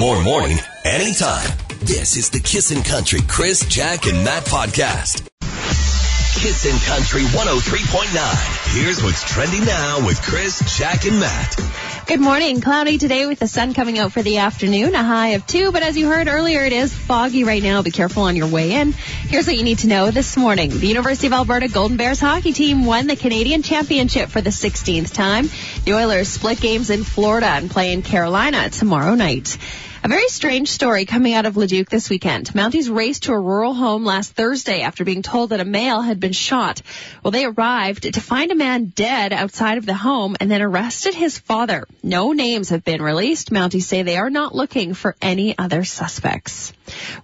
More morning, anytime. This is the Kissin' Country Chris, Jack, and Matt podcast. Kissin' Country 103.9. Here's what's trending now with Chris, Jack, and Matt. Good morning. Cloudy today with the sun coming out for the afternoon, a high of two. But as you heard earlier, it is foggy right now. Be careful on your way in. Here's what you need to know this morning. The University of Alberta Golden Bears hockey team won the Canadian Championship for the 16th time. The Oilers split games in Florida and play in Carolina tomorrow night. A very strange story coming out of Leduc this weekend. Mounties raced to a rural home last Thursday after being told that a male had been shot. Well, they arrived to find a man dead outside of the home and then arrested his father. No names have been released. Mounties say they are not looking for any other suspects.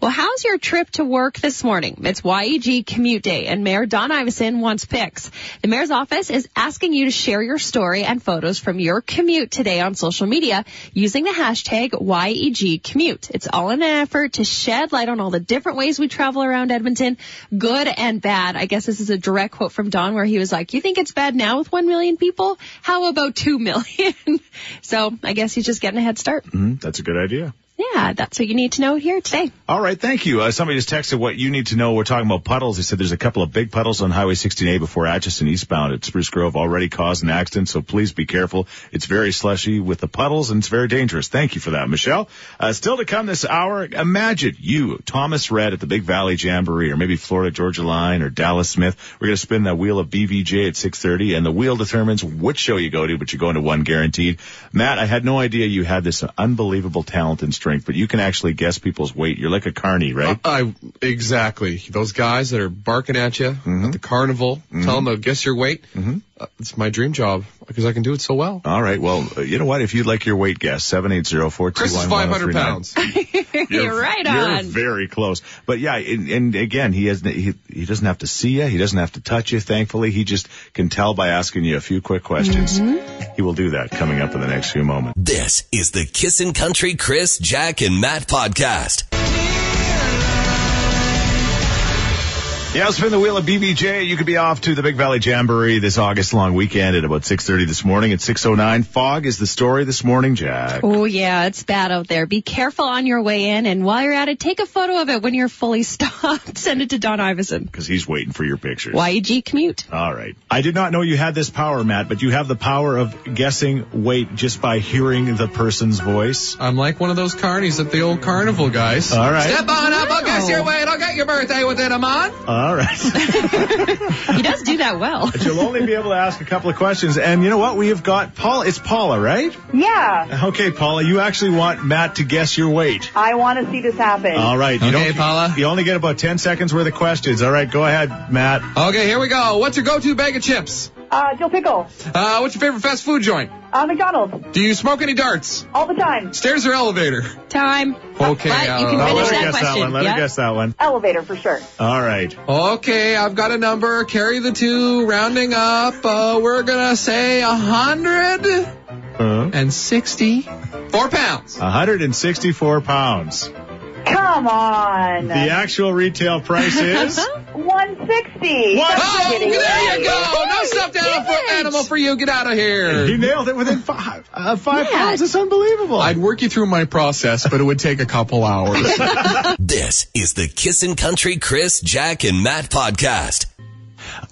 Well, how's your trip to work this morning? It's YEG commute day and Mayor Don Iveson wants pics. The mayor's office is asking you to share your story and photos from your commute today on social media using the hashtag YEG commute. It's all in an effort to shed light on all the different ways we travel around Edmonton, good and bad. I guess this is a direct quote from Don where he was like, you think it's bad now with 1 million people? How about 2 million? so I guess he's just getting a head start. Mm-hmm. That's a good idea. Yeah, that's what you need to know here today. All right, thank you. Uh, somebody just texted what you need to know. We're talking about puddles. They said there's a couple of big puddles on Highway 16A before Acheson eastbound at Spruce Grove already caused an accident, so please be careful. It's very slushy with the puddles and it's very dangerous. Thank you for that, Michelle. Uh, still to come this hour, imagine you, Thomas Rhett at the Big Valley Jamboree, or maybe Florida Georgia Line or Dallas Smith. We're going to spin that wheel of BVJ at 6.30 and the wheel determines which show you go to, but you're going to one guaranteed. Matt, I had no idea you had this unbelievable talent and strength, but you can actually guess people's weight. You're like a carny, right? Uh, I exactly those guys that are barking at you Mm-hmm. at the carnival, tell them to guess your weight. Mm-hmm. Uh, it's my dream job because I can do it so well. All right. Well, uh, you know what? If you'd like your weight guess, 780-421-1039. Chris is 500 pounds. You're right You're on. very close. But yeah, and, and again, he has he, he doesn't have to see you. He doesn't have to touch you. Thankfully, he just can tell by asking you a few quick questions. Mm-hmm. He will do that coming up in the next few moments. This is the Kissin' Country Chris, Jack, and Matt podcast. Yeah, spin the wheel of BVJ. You could be off to the Big Valley Jamboree this August long weekend at about 6.30 this morning. At 6.09, fog is the story this morning, Jack. Oh yeah, it's bad out there. Be careful on your way in, and while you're at it, take a photo of it when you're fully stopped. Send it to Don Iveson. Because he's waiting for your pictures. YEG commute. All right. I did not know you had this power, Matt, but you have the power of guessing weight just by hearing the person's voice. I'm like one of those carnies at the old carnival, guys. All right. Step on up, I'll guess Wow. your weight. I'll get your birthday within a month. All right. He does do that well. but you'll only be able to ask a couple of questions. And you know what? We have got Paula. It's Paula, right? Yeah, Okay, Paula, you actually want Matt to guess your weight. I want to see this happen. All right. You Okay, Paula. You only get about 10 seconds worth of questions. All right, go ahead, Matt. Okay, here we go. What's your go-to bag of chips? Uh, Jill Pickle, Uh, what's your favorite fast food joint? uh, McDonald's, Do you smoke any darts? all the time. Stairs or elevator? Time. Okay, But you can. Finish let her that guess that question. one. Let Yep. her guess that one. Elevator for sure. All right. Okay, I've got a number. Carry the two, rounding up. Uh, we're gonna say a hundred Uh, and sixty-four pounds. 164 pounds. Come on. The actual retail price is 160. What? Oh, there you go. No stuffed animal for, animal for you. Get out of He here. nailed it within five, uh, five Matt. pounds. It's unbelievable. I'd work you through my process, but it would take a couple hours. This is the Kissin' Country Chris, Jack, and Matt podcast.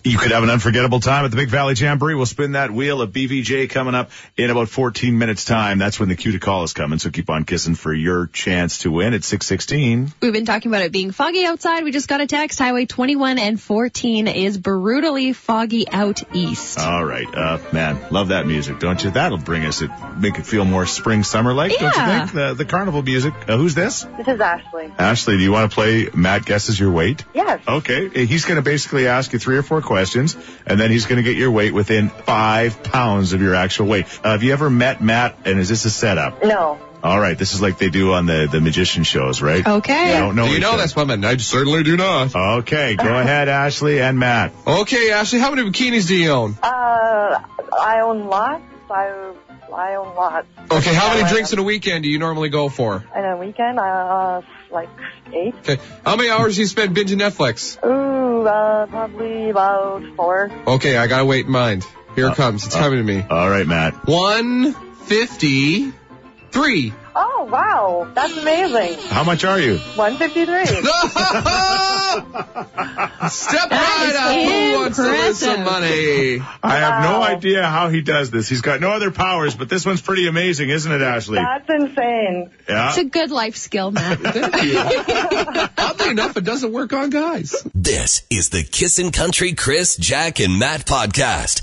You could have an unforgettable time at the Big Valley Jamboree. We'll spin that wheel of BVJ coming up in about 14 minutes time. That's when the cue to call is coming. So keep on kissing for your chance to win at 616. We've been talking about it being foggy outside. We just got a text. Highway 21 and 14 is brutally foggy out east. All right. Uh, man, love that music, don't you? That'll bring us, it, make it feel more spring, summer like, don't you think? The, the carnival music. Uh, who's this? This is Ashley. Ashley, do you want to play Matt Guesses Your Weight? Yes. Okay. He's going to basically ask you three or four questions, and then he's going to get your weight within five pounds of your actual weight. Uh, have you ever met Matt, and is this a setup? No. All right. This is like they do on the, the magician shows, right? Okay. They don't know do you each know other. this woman? I certainly do not. Okay. Go ahead, Ashley and Matt. Okay, Ashley, how many bikinis do you own? Uh, I own lots. I, I own lots. Okay, how many Uh, drinks in a weekend do you normally go for? In a weekend, uh, like eight. Okay, how many hours do you spend binging Netflix? Ooh, uh, probably about four. Okay, I gotta wait in mind. Here it comes. It's coming to me. All right, Matt. One fifty-three. Oh, wow. That's amazing. How much are you? 153. Step That right up. Who wants to win some impressive. money? I have no idea how he does this. He's got no other powers, but this one's pretty amazing, isn't it, Ashley? That's insane. Yeah. It's a good life skill, Matt. Oddly enough, it doesn't work on guys. This is the Kissin' Country Chris, Jack, and Matt podcast.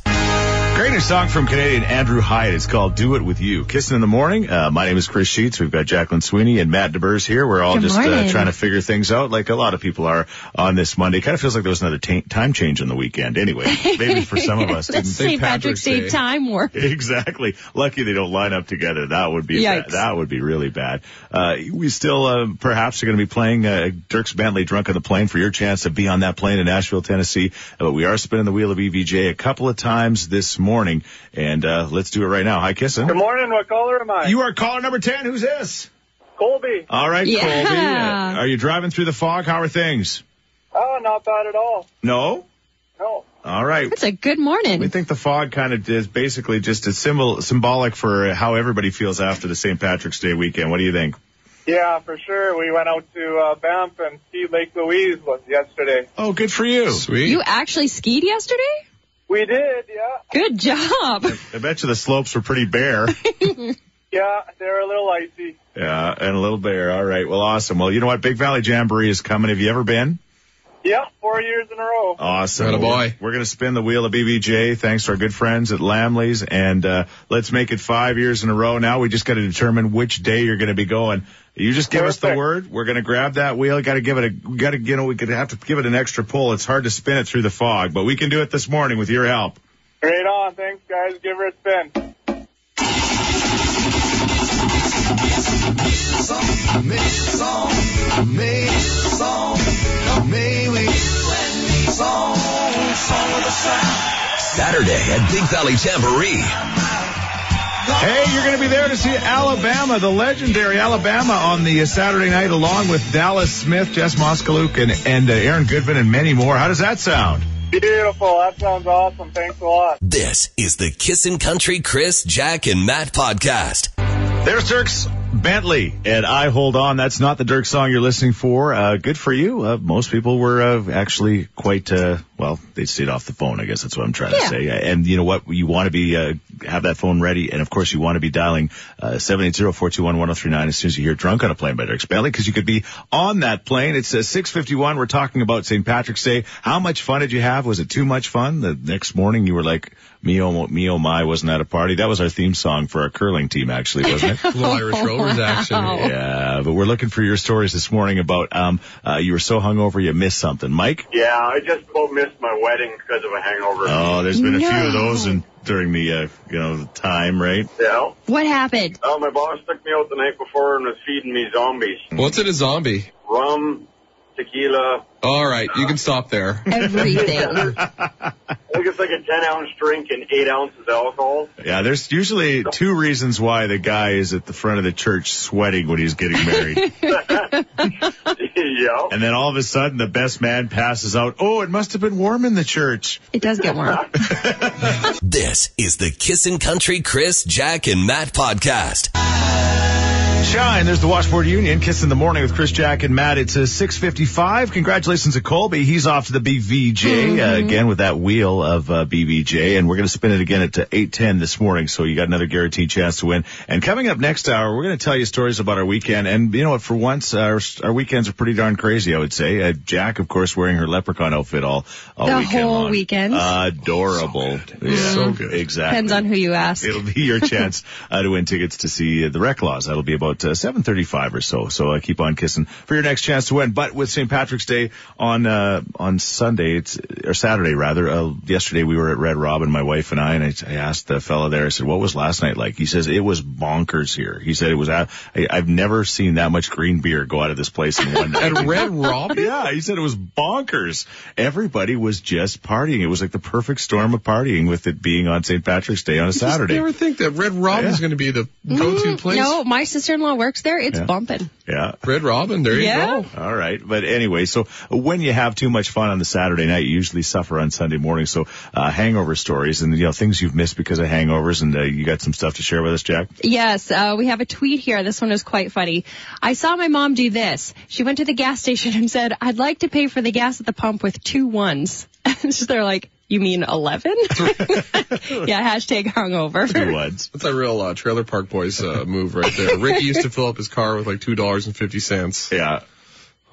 Great new song from Canadian Andrew Hyatt. It's called Do It With You. Kissing in the Morning. Uh, my name is Chris Sheets. We've got Jacqueline Sweeney and Matt DeBurs here. We're all Good just uh, trying to figure things out like a lot of people are on this Monday. Kind of feels like there was another ta- time change on the weekend anyway. Maybe for some of us. That's St. Patrick's Day Day. time work. Exactly. Lucky they don't line up together. That would be bad. that would be really bad. Uh, we still uh, perhaps are going to be playing uh, Dierks Bentley "Drunk on the Plane" for your chance to be on that plane in Nashville, Tennessee. Uh, but we are spinning the wheel of BVJ a couple of times this morning, and uh, let's do it right now. Hi, Kissin. Good morning. What caller am I? You are caller number ten. Who's this? Colby. All right, Yeah. Colby. Uh, are you driving through the fog? How are things? Oh, not bad at all. No. No. All right. It's a good morning. We think the fog kind of is basically just a symbol, symbolic for how everybody feels after the St. Patrick's Day weekend. What do you think? Yeah, for sure. We went out to uh, Banff and skied Lake Louise yesterday. Oh, good for you. Sweet. You actually skied yesterday? We did, yeah. Good job. I bet you the slopes were pretty bare. Yeah, they were a little icy. yeah, and a little bare. All right. Well, awesome. Well, you know what? Big Valley Jamboree is coming. Have you ever been? Yeah, four years in a row. Awesome. Atta boy. We're going to spin the wheel of BVJ thanks to our good friends at Lammle's. And uh, let's make it five years in a row. Now we just got to determine which day you're going to be going. You just give us the word. We're going to grab that wheel. Got to give it a, got to, you know, we could have to give it an extra pull. It's hard to spin it through the fog, but we can do it this morning with your help. Great on. Thanks, guys. Give her a spin. Saturday at Big Valley Jamboree. Hey, you're going to be there to see Alabama, the legendary Alabama, on the uh, Saturday night, along with Dallas Smith, Jess Moskaluk, and, and uh, Aaron Goodvin, and many more. How does that sound? Beautiful. That sounds awesome. Thanks a lot. This is the Kissin' Country Chris, Jack, and Matt podcast. There's Dierks Bentley, and I hold on. That's not the Dirk song you're listening for. Uh, good for you. Uh, most people were uh, actually quite uh, well. They stayed off the phone. I guess that's what I'm trying to say. And you know what? You want to be uh, have that phone ready, and of course you want to be dialing uh, seven eight zero four two one one zero three nine as soon as you hear "Drunk on a Plane" by Dierks Bentley, because you could be on that plane. It's uh, six fifty one. We're talking about St. Patrick's Day. How much fun did you have? Was it too much fun? The next morning you were like, "Me oh me oh my," wasn't that a party? That was our theme song for our curling team, actually, wasn't it? Little Irish Rovers action. Yeah, but we're looking for your stories this morning about um uh, you were so hungover you missed something. Mike? Yeah, I just about missed my wedding because of a hangover. Oh, there's been a few of those in, during the uh, you know the time, right? Yeah. What happened? Oh, my boss took me out the night before and was feeding me zombies. What's in a zombie? Rum, tequila. All right, you can stop there. Everything. I think it's like a 10 ounce drink and 8 ounces alcohol. Yeah, there's usually two reasons why the guy is at the front of the church sweating when he's getting married. yeah. and then all of a sudden the best man passes out. Oh, it must have been warm in the church. It does get warm. This is the Kissin' Country Chris, Jack, and Matt podcast. Shine, there's the Washboard Union, Kiss in the Morning with Chris Jack and Matt. It's a 655. Congratulations to Colby. He's off to the BVJ, uh, again with that wheel of uh, BVJ, and we're going to spin it again at uh, 810 this morning, so you got another guaranteed chance to win. And coming up next hour, we're going to tell you stories about our weekend, and you know what, for once, our, our weekends are pretty darn crazy, I would say. Uh, Jack, of course, wearing her leprechaun outfit all, all The weekend whole long. weekend. Adorable. Yeah, So good. Exactly. Depends on who you ask. It'll be your chance uh, to win tickets to see uh, the Reklaws. That'll be about uh, 7:35 or so. So uh, keep on kissing for your next chance to win. But with St. Patrick's Day on uh, on Sunday, it's or Saturday rather. Uh, yesterday we were at Red Robin, my wife and I, and I, I asked the fella there. I said, "What was last night like?" He says, "It was bonkers here." He said, "It was. I, I've never seen that much green beer go out of this place in one night." At Red Robin? Yeah, he said it was bonkers. Everybody was just partying. It was like the perfect storm of partying with it being on St. Patrick's Day on a Just Saturday. never think that Red Robin's Yeah. going to be the go-to place. No, my sister-in-law grandma works there, it's Yeah. bumping. Yeah. Red Robin, there Yeah. you go. All right. But anyway, so when you have too much fun on the Saturday night, you usually suffer on Sunday morning. So, uh, hangover stories and, you know, things you've missed because of hangovers. And, uh, you got some stuff to share with us, Jack? Yes, uh, we have a tweet here. This one is quite funny. I saw my mom do this. She went to the gas station and said, I'd like to pay for the gas at the pump with two ones. And so they're like, you mean 11? yeah, hashtag hungover. Two words. That's a real uh, Trailer Park Boys uh, move right there. Ricky used to fill up his car with like two dollars and fifty cents. Yeah.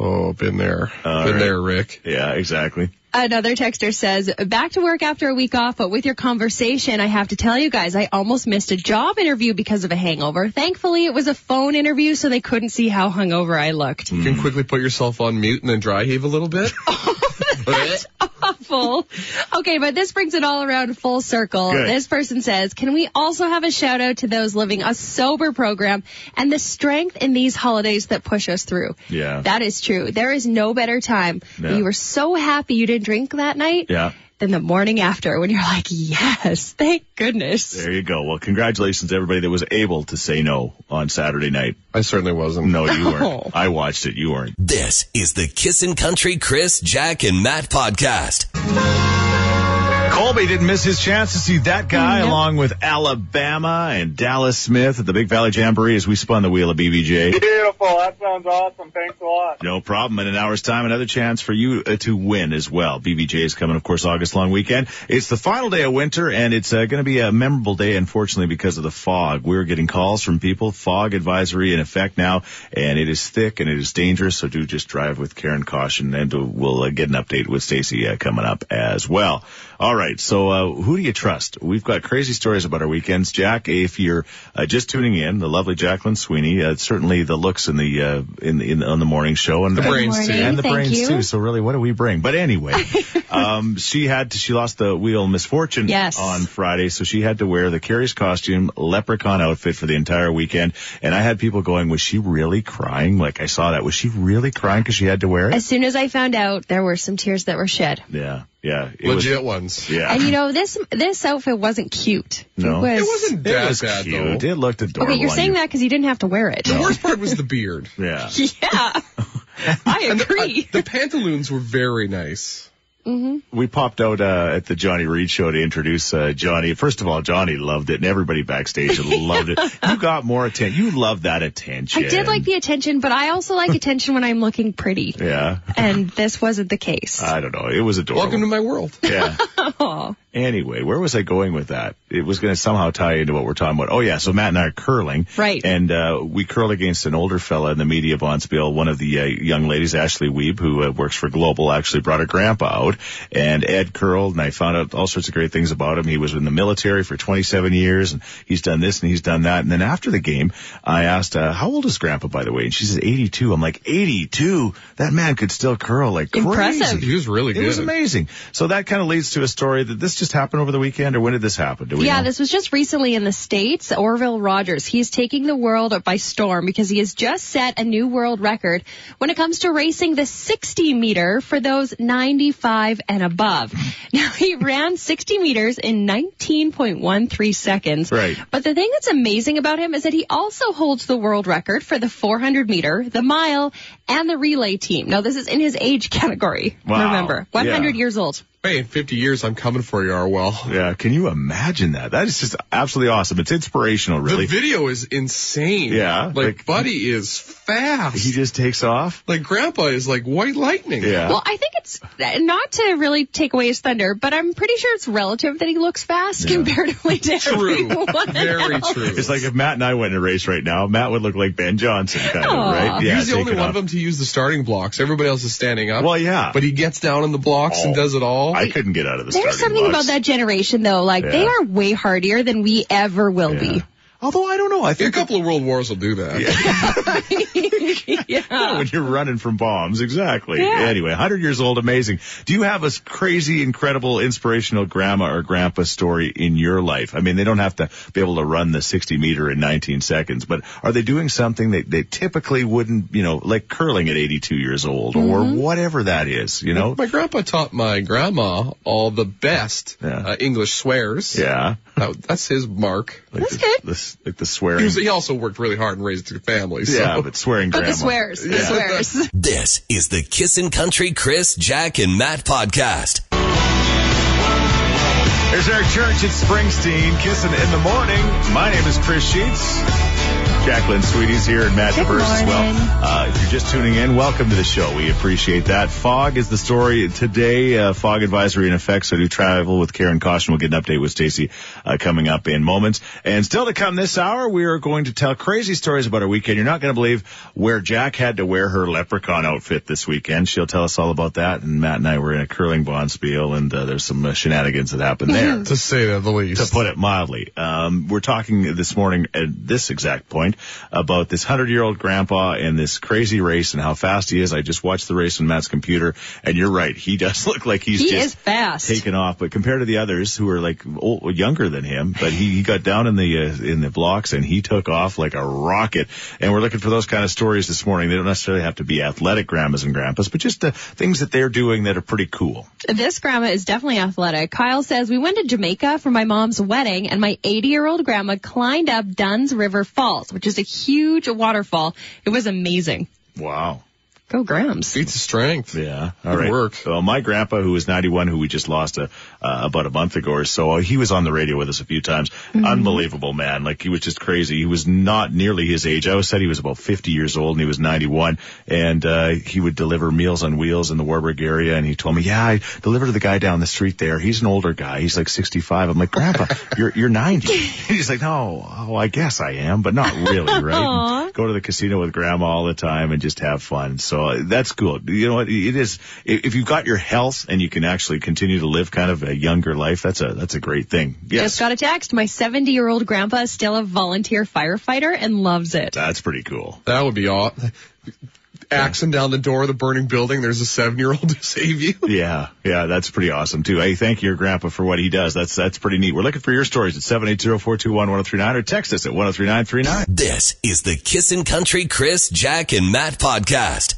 Oh, been there, All been right. there, Rick. Yeah, exactly. Another texter says, back to work after a week off, but with your conversation, I have to tell you guys, I almost missed a job interview because of a hangover. Thankfully, it was a phone interview, so they couldn't see how hungover I looked. You can quickly put yourself on mute and then dry heave a little bit. That's awful. Okay, but this brings it all around full circle. Good. This person says, can we also have a shout out to those living a sober program and the strength in these holidays that push us through? Yeah. That is true. There is no better time you were so happy you didn't drink that night Yeah. Than the morning after when you're like, yes, thank goodness. There you go. Well, congratulations to everybody that was able to say no on Saturday night. I certainly wasn't. No, you Oh. weren't. I watched it. You weren't. This is the Kissin' Country Chris, Jack, and Matt podcast. Colby didn't miss his chance to see that guy Nope. along with Alabama and Dallas Smith at the Big Valley Jamboree as we spun the wheel of BVJ. Beautiful. That sounds awesome. Thanks a lot. No problem. In an hour's time, another chance for you uh, to win as well. BVJ is coming, of course, August long weekend. It's the final day of winter, and it's uh, going to be a memorable day, unfortunately, because of the fog. We're getting calls from people. Fog advisory in effect now, and it is thick and it is dangerous. So do just drive with care and caution, and we'll uh, get an update with Stacy uh, coming up as well. All right. So uh, who do you trust? We've got crazy stories about our weekends, Jack. If you're uh, just tuning in, the lovely Jacqueline Sweeney, uh, certainly the looks in the uh, in, in on the morning show and The the brains too. and the Thank brains you. too. So really, what do we bring? But anyway, um, she had to, she lost the wheel misfortune Yes. on Friday, so she had to wear the Carrie's costume leprechaun outfit for the entire weekend. And I had people going, was she really crying? Like I saw that. Was she really crying because she had to wear it? As soon as I found out, there were some tears that were shed. yeah, yeah, it was- Legit ones. yeah. And you know, this this outfit wasn't cute. No. It, It was, wasn't it that was bad cute. though. It looked adorable. Okay, you're saying you. that because you didn't have to wear it. The worst part was the beard. Yeah. Yeah. I And the, agree. uh, the pantaloons were very nice. We popped out uh, at the Johnny Reid show to introduce uh, Johnny. First of all, Johnny loved it, and everybody backstage loved it. You got more attention. You love that attention. I did like the attention, but I also like attention when I'm looking pretty. Yeah, And this wasn't the case. I don't know. It was adorable. Welcome to my world. yeah. Aw. Anyway, where was I going with that? It was going to somehow tie into what we're talking about. Oh yeah, so Matt and I are curling, Right. And uh, we curled against an older fella in the media bonspiel. One of the uh, young ladies, Ashley Weeb, who uh, works for Global, actually brought her grandpa out, and Ed curled, and I found out all sorts of great things about him. He was in the military for 27 years, and he's done this and he's done that. And then after the game, I asked, uh, "How old is Grandpa, by the way?" And she says, "82." I'm like, "82? That man could still curl like crazy." Impressive. He was really good. It was amazing. So that kind of leads to a story that this just happened over the weekend, or when did this happen? Do we Yeah, know? this was just recently in the States. Orville Rogers, he's taking the world by storm because he has just set a new world record when it comes to racing the 60 meter for those 95 and above. Now, he ran 60 meters in 19.13 seconds. Right. But the thing that's amazing about him is that he also holds the world record for the 400 meter, the mile, and the relay team. Now, this is in his age category. Wow. Remember, 100 Yeah. years old. Hey, in 50 years, I'm coming for you, Orville. Yeah, can you imagine that? That is just absolutely awesome. It's inspirational, really. The video is insane. Yeah, Like, like- Buddy is fast. he just takes off. like, Grandpa is like white lightning. Yeah. Well, I think it's not to really take away his thunder, but I'm pretty sure it's relative that he looks fast comparatively to True. everyone Very else. true. it's like if Matt and I went in a race right now, Matt would look like Ben Johnson, kind of, Aw. right? He's the only one off. of them to use the starting blocks. Everybody else is standing up. Well, yeah. But he gets down in the blocks and Oh. does it all. I couldn't get out of the There's something blocks. about that generation, though. Like they are way hardier than we ever will Yeah. Although I don't know, I think a couple of world wars will do that. be. yeah. when you're running from bombs, exactly. Yeah. Anyway, 100 years old, amazing. Do you have a crazy, incredible, inspirational grandma or grandpa story in your life? I mean, they don't have to be able to run the 60 meter in 19 seconds, but are they doing something that they typically wouldn't, you know, like curling at 82 years old or Mm-hmm. whatever that is, you know? My grandpa taught my grandma all the best Yeah. uh, English swears. Yeah. That, that's his mark. Like That's the, good. the- like the He, swearing. was, he also worked really hard and raised a family. So. yeah, but swearing grandma. But grandma. the swears, the swears. This is the Kissin' Country Chris, Jack, and Matt podcast. There's Eric Church at Springsteen, kissing in the morning. My name is Chris Sheets. Jacqueline Sweeney here and Matt Good Diverse as well. Uh, if you're just tuning in, welcome to the show. We appreciate that. Fog is the story today. Uh, fog advisory in effect, so do travel with care and caution. We'll get an update with Stacy uh, coming up in moments. And still to come this hour, we are going to tell crazy stories about our weekend. You're not going to believe where Jack had to wear her leprechaun outfit this weekend. She'll tell us all about that. And Matt and I were in a curling bonspiel, and uh, there's some uh, shenanigans that happened there To say the least. to put it mildly. Um, we're talking this morning at this exact point about this hundred year old grandpa and this crazy race and how fast he is. I just watched the race on Matt's computer and you're right. He does look like he's He just is fast. taken off, but compared to the others who are like old, younger than him, but he, he got down in the, uh, in the blocks and he took off like a rocket. And we're looking for those kind of stories this morning. They don't necessarily have to be athletic grandmas and grandpas, but just the things that they're doing that are pretty cool. This grandma is definitely athletic. Kyle says, we went to Jamaica for my mom's wedding and my 80 year old grandma climbed up Dunn's River Falls, which is a huge waterfall. It was amazing. Wow. Go Grams. Feats of strength. Yeah. All Good right. work. Well, my grandpa, who was 91, who we just lost a, uh, about a month ago or so, he was on the radio with us a few times. Unbelievable man. Like he was just crazy. He was not nearly his age. I always said he was about 50 years old and he was 91 and, uh, he would deliver meals on wheels in the Warburg area. And he told me, yeah, I delivered to the guy down the street there. He's an older guy. He's like 65. I'm like, grandpa, you're, you're 90. He's like, no, oh, I guess I am, but not really, right? And go to the casino with grandma all the time and just have fun. So uh, that's cool. You know what? It is, if you've got your health and you can actually continue to live kind of a younger life, that's a, that's a great thing. Yes. Just got a text. My 70 year old grandpa is still a volunteer firefighter and loves it. That's pretty cool. That would be all. Axing down the door of the burning building, there's a seven year old to save you. Yeah, yeah, that's pretty awesome too. Hey, thank your grandpa for what he does. That's that's pretty neat. We're looking for your stories at seven eight zero four two one one zero three nine or text us at one zero three nine three nine. This is the Kissin' Country Chris, Jack, and Matt podcast.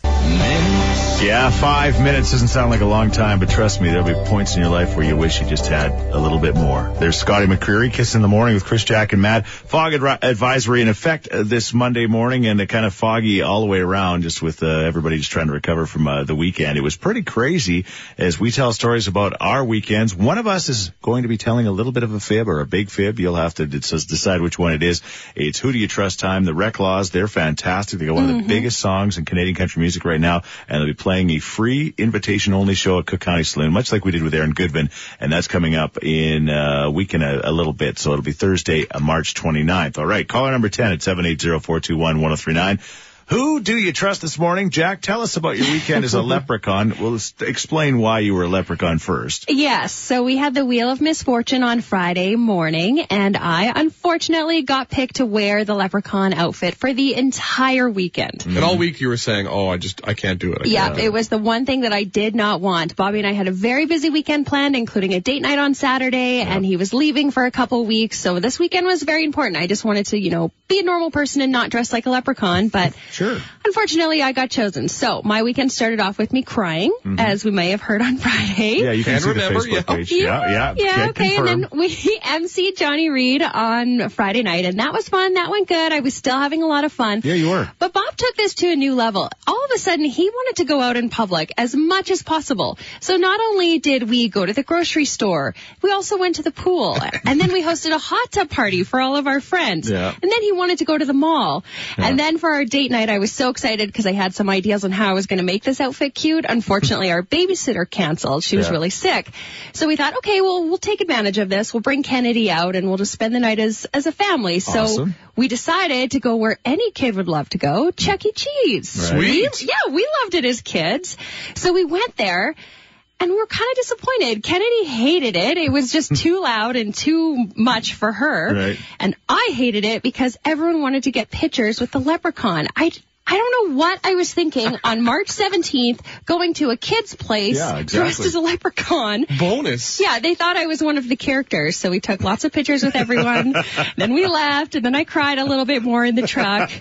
Yeah, five minutes doesn't sound like a long time, but trust me, there'll be points in your life where you wish you just had a little bit more. There's Scotty McCreery, Kiss in the Morning with Chris, Jack, and Matt. Fog adri- advisory in effect uh, this Monday morning and uh, kind of foggy all the way around, just with uh, everybody just trying to recover from uh, the weekend. It was pretty crazy as we tell stories about our weekends. One of us is going to be telling a little bit of a fib or a big fib. You'll have to d- decide which one it is. It's Who Do You Trust Time. The Reklaws, they're fantastic. They got one of the biggest songs in Canadian country music right now, and they'll be playing a free invitation only show at Cook County Saloon, much like we did with Aaron Goodvin, and that's coming up in uh, a week and a, a little bit. So it'll be Thursday, uh, March 29th. All right, caller number 10 at 780-421-1039. Who do you trust this morning? Jack, tell us about your weekend as a leprechaun. We'll explain why you were a leprechaun first. Yes, so we had the Wheel of Misfortune on Friday morning, and I unfortunately got picked to wear the leprechaun outfit for the entire weekend. And all week you were saying, "Oh, I just I can't do it." I Yeah, it was the one thing that I did not want. Bobby and I had a very busy weekend planned, including a date night on Saturday, and he was leaving for a couple weeks. So this weekend was very important. I just wanted to, you know, be a normal person and not dress like a leprechaun, but Sure. Unfortunately I got chosen. So my weekend started off with me crying, mm-hmm. as we may have heard on Friday. Yeah, you can And see remember, the Facebook yeah. page. Yeah, yeah. Yeah, can okay. confirm. And then we MC Johnny Reid on Friday night, and that was fun. That went good. I was still having a lot of fun. Yeah, you were. But Bob took this to a new level. All of a sudden, he wanted to go out in public as much as possible. So not only did we go to the grocery store, we also went to the pool, and then we hosted a hot tub party for all of our friends. Yeah. And then he wanted to go to the mall. And then for our date night, I was so excited because I had some ideas on how I was going to make this outfit cute. Unfortunately, our babysitter canceled. She was Yeah. really sick. So we thought, okay, well, we'll take advantage of this. We'll bring Kennedy out and we'll just spend the night as, as a family. So Awesome. we decided to go where any kid would love to go, Chuck E. Cheese. Right. We- Sweet. yeah, we loved it as kids. So we went there. And we were kind of disappointed. Kennedy hated it. It was just too loud and too much for her. Right. And I hated it because everyone wanted to get pictures with the leprechaun. I, I don't know what I was thinking on March 17th going to a kid's place Yeah, dressed as a leprechaun. Bonus. Yeah, they thought I was one of the characters, so we took lots of pictures with everyone. then we left, and then I cried a little bit more in the truck.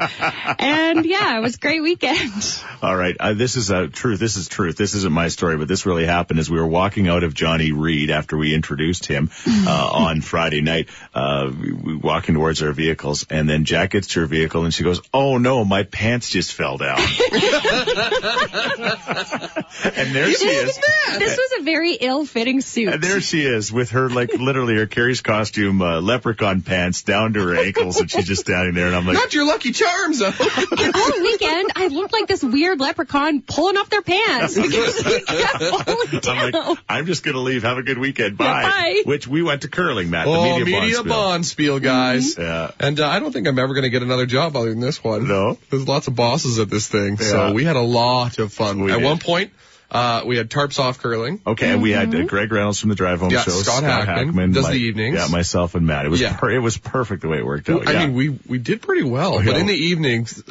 And yeah, it was a great weekend. All right, uh, this is uh, truth. This is truth. This isn't my story, but this really happened as we were walking out of Johnny Reid after we introduced him uh, on Friday night. Uh, we, we walking towards our vehicles, and then Jack gets to her vehicle, and she goes, "Oh no, my pants just fell down." and there she is. This was a very ill-fitting suit. And there she is with her, like, literally her Carrie's costume, uh, leprechaun pants down to her ankles, and she's just standing there, and I'm like, Not your lucky charms, though. all weekend, I looked like this weird leprechaun pulling off their pants because they kept falling down. I'm like, I'm just gonna leave. Have a good weekend. Bye. Bye. Which we went to curling, Matt. oh, the media, media bond. bond spiel, guys. Yeah. And uh, I don't think I'm ever going to get another job other than this one. No? There's lots of bosses at this thing. Yeah. So we had a lot of fun. We at did. one point, uh, we had tarps off curling. Okay, And we had uh, Greg Reynolds from the Drive Home Show. Yeah, Show. Scott Hackman does the evenings. Yeah, myself and Matt. It was Yeah. per- it was perfect the way it worked out. I yeah. mean, we, we did pretty well, Yeah. but in the evenings,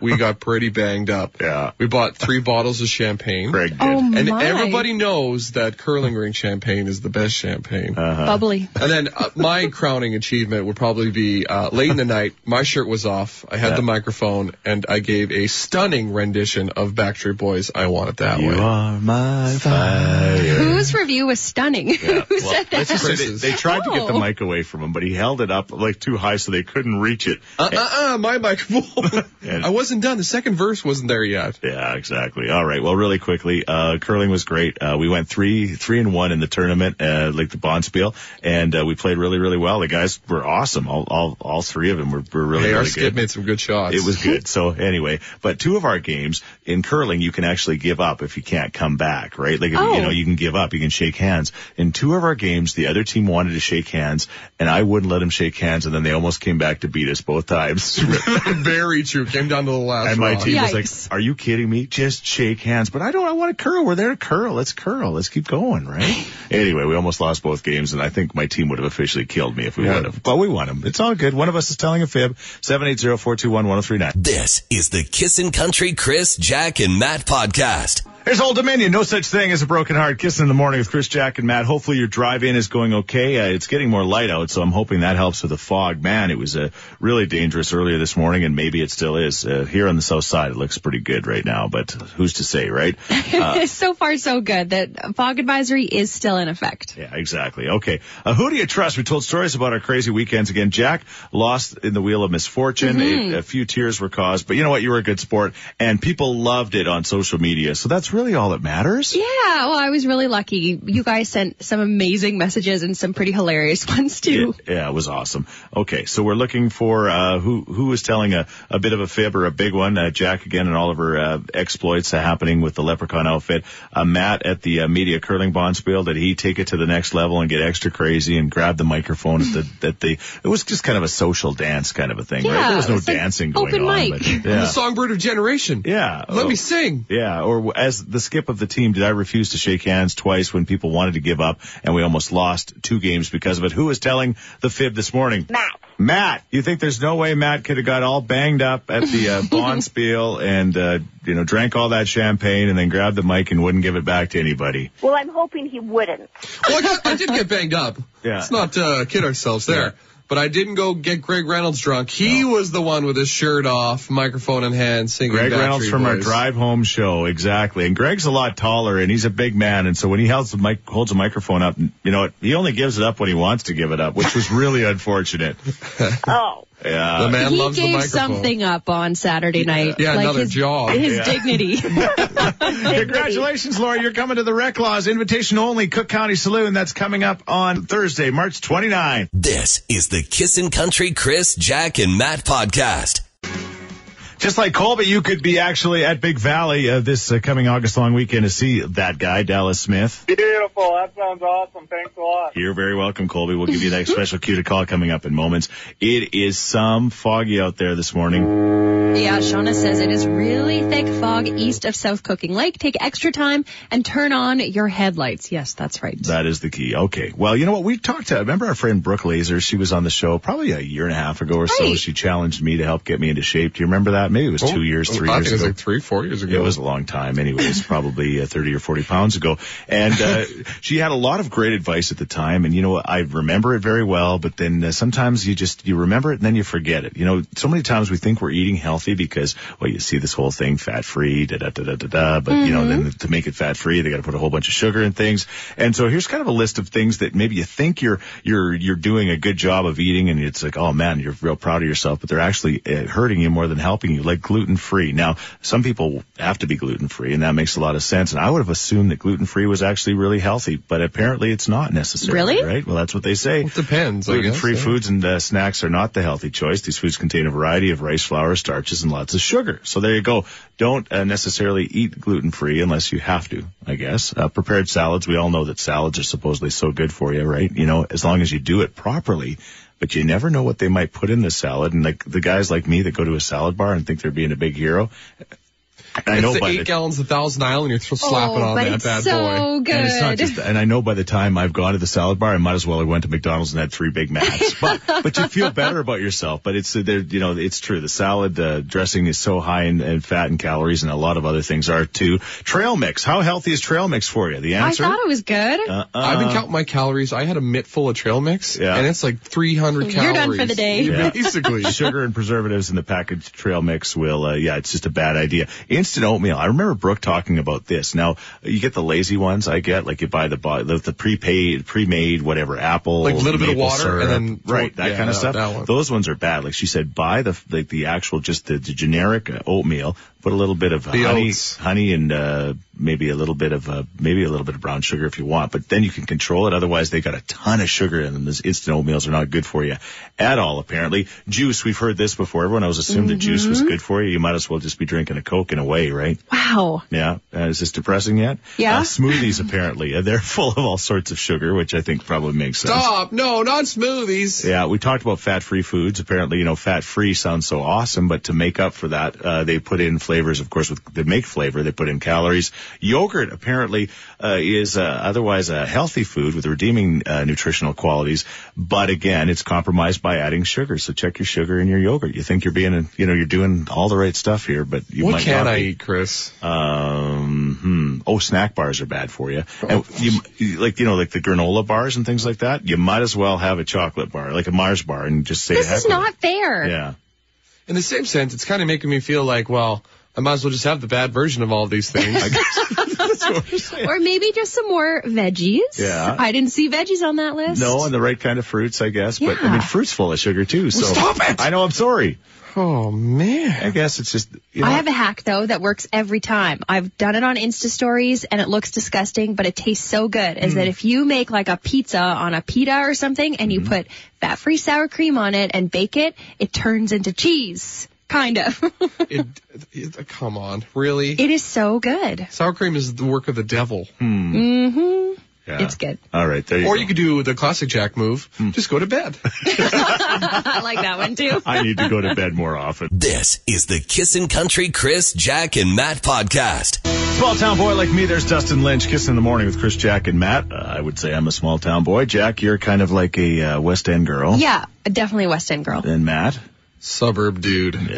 we got pretty banged up. Yeah. We bought three bottles of champagne. Greg did. Oh And my. everybody knows that curling ring champagne is the best champagne. Uh-huh. bubbly. And then uh, my crowning achievement would probably be uh, late in the night. My shirt was off. I had Yeah. the microphone, and I gave a stunning rendition of Backstreet Boys. I want it that you way. are my fire. Whose review was stunning? Who Well, said that? let's just say they, they tried to get the Oh. mic away from him, but he held it up like too high so they couldn't reach it. Uh uh uh, my microphone. And- I wasn't done. The second verse wasn't there yet. Yeah, exactly. All right. Well, really quickly, uh, curling was great. Uh, we went three, three and one in the tournament, uh, like the Bonspiel, and uh, we played really, really well. The guys were awesome. All, all, all three of them were, were really, Hey, our really skip made some good shots. It was good. So anyway, but two of our games in curling, you can actually give up if you can't come back, right? Like, Oh. you know, oh. you can give up, you can shake hands. In two of our games, the other team wanted to shake hands and I wouldn't let them shake hands and then they almost came back to beat us both times. very true. Came down to the last And my round. team was like, "Are you kidding me? Just shake hands." But I don't. I want to curl. We're there to curl. Let's curl. Let's keep going, right? anyway, we almost lost both games, and I think my team would have officially killed me if we Yeah. would have. But we won them. It's all good. One of us is telling a fib. Seven eight zero four two one one zero three nine. This is the Kissin' Country Chris, Jack, and Matt podcast. There's Old Dominion. No such thing as a broken heart. Kissing in the morning with Chris, Jack, and Matt. Hopefully your drive-in is going okay. Uh, it's getting more light out, so I'm hoping that helps with the fog. Man, it was uh, really dangerous earlier this morning, and maybe it still is. Uh, here on the south side, it looks pretty good right now, but who's to say, right? so far, so good. That fog advisory is still in effect. Yeah, exactly. Okay. Uh, who do you trust? We told stories about our crazy weekends again. Jack lost in the wheel of misfortune. A, a few tears were caused, but you know what? You were a good sport and people loved it on social media. So that's really all that matters. Yeah, well, I was really lucky. You guys sent some amazing messages and some pretty hilarious ones too. Yeah, yeah, it was awesome. Okay, so we're looking for uh, who who is telling a, a bit of a fib or a big one. Uh, Jack again and all of her uh, exploits uh, happening with the leprechaun outfit. Uh, Matt at the uh, media curling bonspiel. Did he take it to the next level and get extra crazy and grab the microphone at the that the it was just kind of a social dance kind of a thing, right? Yeah, There was no it's like dancing going open on. mic. But, I'm yeah. the songbird of generation. Yeah. Let Oh. me sing. Yeah, or as the skip of the team, did I refuse to shake hands twice when people wanted to give up and we almost lost two games because of it? Who is telling the fib this morning? Matt. Matt, you think there's no way Matt could have got all banged up at the uh, Bonspiel and, uh, you know, drank all that champagne and then grabbed the mic and wouldn't give it back to anybody? Well, I'm hoping he wouldn't. Well, I, got, I did get banged up. Yeah. Let's not uh, kid ourselves there. Yeah. But I didn't go get Greg Reynolds drunk. He was the one with his shirt off, microphone in hand, singing. Greg Backstreet Reynolds from our drive home show, exactly. And Greg's a lot taller and he's a big man, and so when he holds the mic, holds a microphone up, you know, he only gives it up when he wants to give it up, which was really unfortunate. Oh. Yeah. The man he loves the gave microphone. something up on Saturday night. Yeah, like another his, job. His Yeah. dignity. Congratulations, Laura. You're coming to the Reklaws Invitation Only Cook County Saloon. That's coming up on Thursday, March 29. This is the Kissin' Country Chris, Jack, and Matt podcast. Just like Colby, you could be actually at Big Valley uh, this uh, coming August long weekend to see that guy, Dallas Smith. Beautiful. That sounds awesome. Thanks a lot. You're very welcome, Colby. We'll give you that special cue to call coming up in moments. It is some foggy out there this morning. yeah, Shauna says it is really thick fog east of South Cooking Lake. Take extra time and turn on your headlights. Yes, that's right. That is the key. Okay. Well, you know what? We talked to, remember our friend Brooke Laser? She was on the show probably a year and a half ago or so. She challenged me to help get me into shape. Do you remember that, maybe it was two Oh, years, three I years think it was ago. like three, four years ago. It was a long time, anyways, probably uh, 30 or 40 pounds ago. And uh, she had a lot of great advice at the time. And, you know, I remember it very well, but then uh, sometimes you just, you remember it and then you forget it. You know, so many times we think we're eating healthy because, well, you see this whole thing fat free, da da da da da da. But, you know, then to make it fat free, they got to put a whole bunch of sugar in things. And so here's kind of a list of things that maybe you think you're, you're, you're doing a good job of eating and it's like, oh man, you're real proud of yourself, but they're actually uh, hurting you more than helping you, like gluten free. Now, some people have to be gluten free and that makes a lot of sense. And I would have assumed that gluten free was actually really healthy, but apparently it's not necessarily. Really? Right? Well, that's what they say. It depends, Gluten free yeah. foods and uh, snacks are not the healthy choice. These foods contain a variety of rice flour, starches, and lots of sugar. So there you go. Don't uh, necessarily eat gluten free unless you have to, I guess. Uh, prepared salads. We all know that salads are supposedly so good for you, right? You know, as long as you do it properly. But you never know what they might put in the salad. And like the guys like me that go to a salad bar and think they're being a big hero. I know it's the by eight the gallons of Thousand Island. You're th- slapping oh, on that it's bad so boy. good. And it's not just, and I know by the time I've gone to the salad bar, I might as well have went to McDonald's and had three Big Macs. But, but you feel better about yourself. But it's, uh, there, you know, it's true. The salad uh, dressing is so high in, in fat and calories, and a lot of other things are too. Trail mix. How healthy is trail mix for you? The answer. I answer. thought it was good. uh, I've been counting my calories. I had a mitt full of trail mix, Yeah. and it's like 300 You're calories. done for the day. Yeah. Basically. sugar and preservatives in the packaged trail mix will, uh, yeah, it's just a bad idea. Instant oatmeal. I remember Brooke talking about this. Now, you get the lazy ones I get, like you buy the, the, the prepaid, pre-made, whatever, apple. Like a little bit of water syrup. and then right, that yeah, kind of that- stuff. that one. Those ones are bad. Like she said, buy the, like the actual, just the, the generic uh, oatmeal, put a little bit of The honey, oats. honey and, uh, maybe a little bit of, uh, maybe a little bit of brown sugar if you want, but then you can control it. Otherwise, they got a ton of sugar in them. Those instant oatmeals are not good for you at all, apparently. Juice, we've heard this before. Everyone always assumed that juice Mm-hmm. was good for you. You might as well just be drinking a Coke in a way, right? wow. Yeah. Uh, is this depressing yet? Yeah. Uh, smoothies, apparently. Uh, they're full of all sorts of sugar, which I think probably makes sense. Stop. No, not smoothies. Yeah, we talked about fat-free foods. Apparently, you know, fat-free sounds so awesome, but to make up for that, uh, they put in flavors. Of course, with they make flavor, they put in calories. Yogurt apparently uh, is uh, otherwise a healthy food with redeeming uh, nutritional qualities, but again, it's compromised by adding sugar. So check your sugar in your yogurt. You think you're being, a, you know, you're doing all the right stuff here, but you What might can not I be. eat, Chris? Um, hmm. Oh, snack bars are bad for you. And you, you- like, you know, like the granola bars and things like that. You might as well have a chocolate bar, like a Mars bar, and just say This is not fair. Yeah. In the same sense, it's kind of making me feel like, well, I might as well just have the bad version of all these things. Or maybe just some more veggies. Yeah. I didn't see veggies on that list. No, and the right kind of fruits, I guess. But I mean, fruit's full of sugar too. So stop it! I know. I'm sorry. oh man. I guess it's just. You know, I have a hack though that works every time. I've done it on Insta stories and it looks disgusting, but it tastes so good. Is Hmm. that if you make like a pizza on a pita or something and you Hmm. put fat-free sour cream on it and bake it, it turns into cheese. Kind of. It, it, come on, really? it is so good. Sour cream is the work of the devil. Mm-hmm. yeah. It's good. All right, there you Or go. you could do the classic Jack move. Just go to bed. I like that one too. I need to go to bed more often. This is the Kissin' Country Chris, Jack, and Matt podcast. Small town boy like me, there's Dustin Lynch kissing in the morning with Chris, Jack, and Matt. Uh, I would say I'm a small town boy. Jack, you're kind of like a uh, West End girl. Yeah, definitely a West End girl. And Matt. Suburb dude.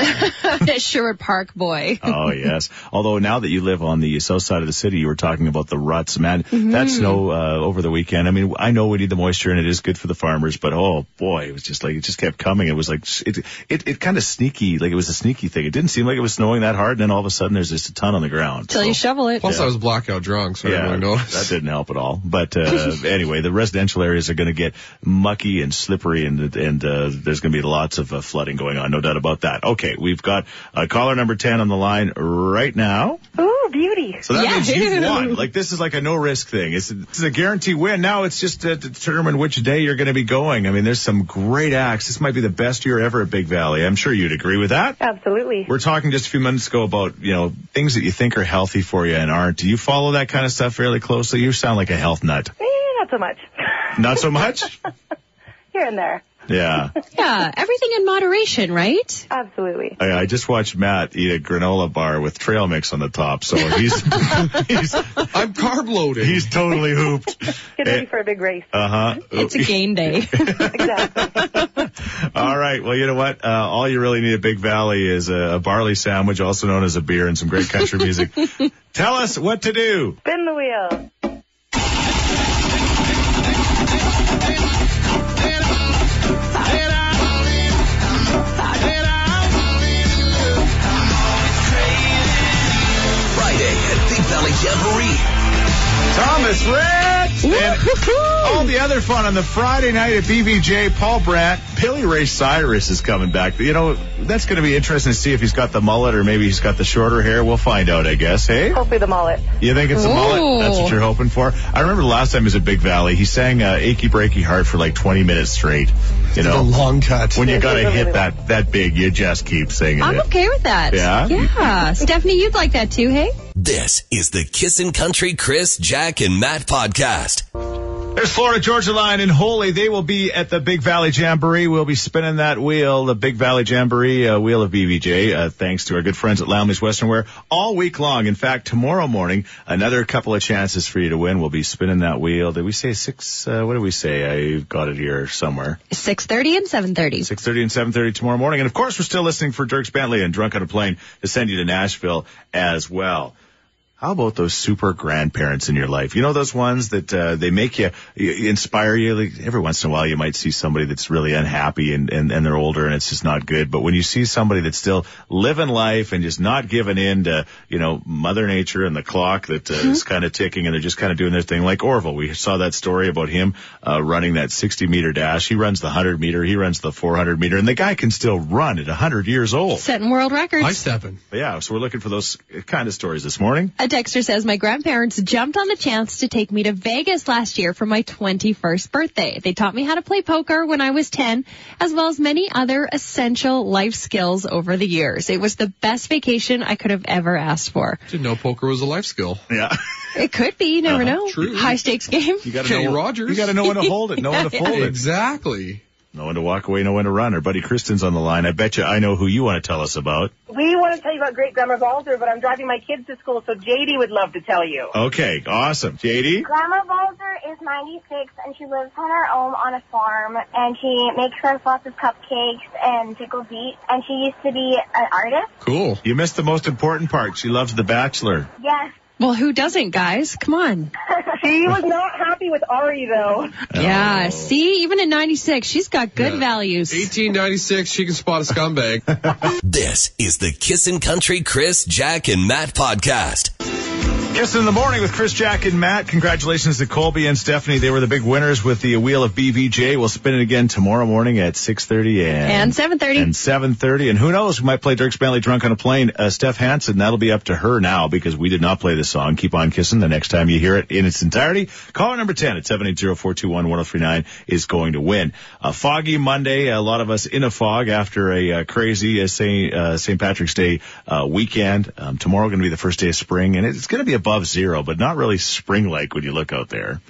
Sherwood Park boy. Oh yes. Although now that you live on the south side of the city, you were talking about the ruts, man. That snow uh, over the weekend. I mean, I know we need the moisture and it is good for the farmers, but oh boy, it was just like it just kept coming. It was like it it, it kind of sneaky, like it was a sneaky thing. It didn't seem like it was snowing that hard, and then all of a sudden there's just a ton on the ground. Till So- you shovel it. Plus, Yeah. I was blackout drunk, so I yeah, didn't really notice. that didn't help at all. But uh, anyway, the residential areas are going to get mucky and slippery, and and uh, there's going to be lots of uh, flooding going on, no doubt about that. Okay, we've got uh, caller number ten on the line right now. Ooh, beauty. So that Yeah. means you've won. Like this is like a no risk thing. It's, it's a guarantee win. Now it's just to determine which day you're going to be going. I mean, there's some great acts. This might be the best year ever at Big Valley. I'm sure you'd agree with that. Absolutely. We're talking just a few minutes ago about, you know, things that you think are healthy for you and aren't. Do you follow that kind of stuff fairly closely? You sound like a health nut. Eh, not so much. Not so much? Here and there. Yeah. Yeah, everything in moderation, right? Absolutely. I, I just watched Matt eat a granola bar with trail mix on the top, so he's he's I'm carb loading. he's totally hooped. Get ready for a big race. Uh huh. It's a game day. exactly. All right. Well, you know what? Uh, all you really need at Big Valley is a, a barley sandwich, also known as a beer, and some great country music. Tell us what to do. Thomas Rhett's and all the other fun on the Friday night at BVJ. Paul Brandt, Billy Ray Cyrus is coming back. You know, that's going to be interesting to see if he's got the mullet or maybe he's got the shorter hair. We'll find out, I guess. Hey, Hopefully the mullet. you think it's a mullet? That's what you're hoping for. I remember the last time he was at Big Valley, he sang uh, "Achy Breaky Heart" for like 20 minutes straight. You the know, long cut. when you Yeah, got to hit that that big, you just keep singing I'm it. okay with that. Yeah? Yeah. Stephanie, you'd like that too, hey? This is the Kissin' Country Chris, Jack, and Matt podcast. There's Florida Georgia Line in Holy. They will be at the Big Valley Jamboree. We'll be spinning that wheel, the Big Valley Jamboree uh, wheel of BVJ, uh, thanks to our good friends at Lammle's Western Wear all week long. In fact, tomorrow morning, another couple of chances for you to win. We'll be spinning that wheel. Did we say six? Uh, what did we say? I've got it here somewhere. 6.30 and 7.30. 6.30 and 7.30 tomorrow morning. And of course, we're still listening for Dierks Bentley and Drunk on a Plane to send you to Nashville as well. How about those super grandparents in your life? You know those ones that uh, they make you, you inspire you. Like every once in a while, you might see somebody that's really unhappy and, and and they're older and it's just not good. But when you see somebody that's still living life and just not giving in to you know Mother Nature and the clock that uh, is kind of ticking and they're just kind of doing their thing, like Orville. We saw that story about him uh, running that 60 meter dash. He runs the 100 meter, he runs the 400 meter, and the guy can still run at 100 years old. Setting world records. High stepping. Yeah, so we're looking for those kind of stories this morning. A texter says, my grandparents jumped on the chance to take me to Vegas last year for my 21st birthday. They taught me how to play poker when I was 10, as well as many other essential life skills over the years. It was the best vacation I could have ever asked for. Didn't know poker was a life skill. Yeah. It could be, you never uh-huh. know. true. High stakes game. You gotta know Rogers. You gotta know when to hold it, know when to fold it, Exactly. Know when to walk away, know when to run. Our buddy Kristen's on the line. I bet you I know who you want to tell us about. We want to tell you about Great Grandma Balzer, but I'm driving my kids to school, so JD would love to tell you. Okay, awesome. JD? Grandma Balzer is 96 and she lives on her own on a farm and she makes us lots of cupcakes and pickled beets and she used to be an artist. Cool. You missed the most important part. She loves The Bachelor. Yes. Well, who doesn't, guys? Come on. She was not happy with Ari, though. Yeah. See, even at 96, she's got good Yeah. values. 1896, she can spot a scumbag. This is the Kissin' Country Chris, Jack, and Matt podcast. Kiss in the morning with Chris, Jack, and Matt. Congratulations to Colby and Stephanie. They were the big winners with the wheel of BVJ. We'll spin it again tomorrow morning at 6.30 and... And 7:30. And 7.30. And who knows, we might play Dierks Bentley Drunk on a Plane. Uh, Steph Hansen, that'll be up to her now because we did not play this song. Keep on kissing the next time you hear it in its entirety. Caller number 10 at 780-421-1039 is going to win. A foggy Monday. A lot of us in a fog after a uh, crazy uh, St. Uh, Patrick's Day uh, weekend. Um, tomorrow going to be the first day of spring and it's going to be above zero, but not really spring-like when you look out there.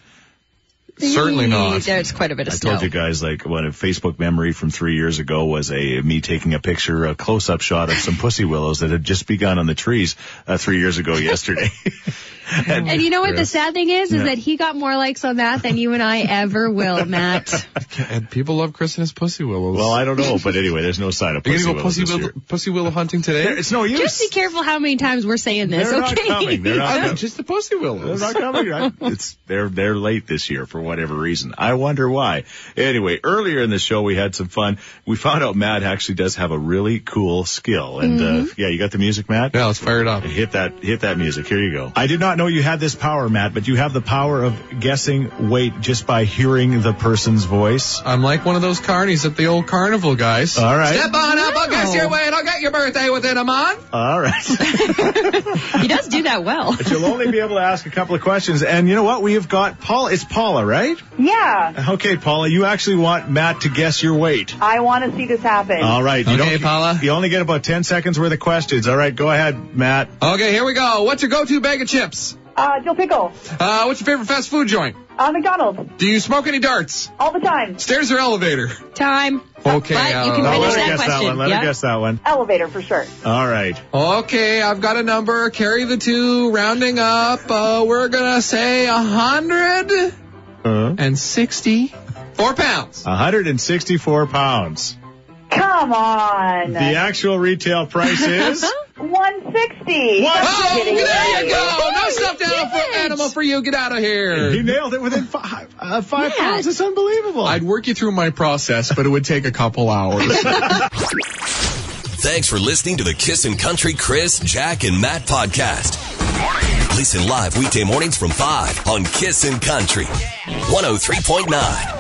Certainly not. There's quite a bit of I snow. I told you guys like when a Facebook memory from three years ago was a me taking a picture, a close up shot of some pussy willows that had just begun on the trees uh, three years ago yesterday. and, And you know what the sad thing is? Is Yeah. that he got more likes on that than you and I ever will, Matt. And people love Chris and his pussy willows. well, I don't know, but anyway, there's no sign of Are you pussy gonna go willows pussy this willow, year. pussy willow hunting today? There- It's no use. Just be careful how many times we're saying this, They're not okay? coming. They're not coming. just the pussy They're willows. not coming. I- It's they're they're late this year for whatever reason. I wonder why. Anyway, earlier in the show we had some fun. We found out Matt actually does have a really cool skill, and uh, yeah, you got the music, Matt. Yeah, let's fire it up. Hit that, hit that music. Here you go. I did not know you had this power, Matt, but you have the power of guessing weight just by hearing the person's voice. I'm like one of those carnies at the old carnival, guys. All right. Step on up, I'll guess your weight, I'll get your birthday within a month. All right. He does do that well. but you'll only be able to ask a couple of questions. And you know what? We have got Paula. It's Paula, right? Yeah, Okay, Paula, you actually want Matt to guess your weight. I want to see this happen. All right. You Okay, don't- Paula. You only get about 10 seconds worth of questions. All right, go ahead, Matt. Okay, here we go. What's your go-to bag of chips? Uh, Jill Pickle. Uh, what's your favorite fast food joint? Uh, McDonald's. Do you smoke any darts? All the time. Stairs or elevator? Time. Okay, But you uh, can finish let her that guess that question. one. Let yeah. her guess that one. Elevator for sure. All right. Okay, I've got a number. Carry the two, rounding up. Uh, we're gonna say a hundred Uh, and sixty-four pounds. 164 pounds. Come on. The actual retail price is 160. What? Oh, there you go. No stuffed did animal for, it. animal for you. Get out of here. he nailed it within five, uh, five Yeah. pounds. It's unbelievable. I'd work you through my process, but it would take a couple hours. Thanks for listening to the Kissin' Country Chris, Jack, and Matt podcast. Listen live weekday mornings from 5 on Kissin' Country 103.9.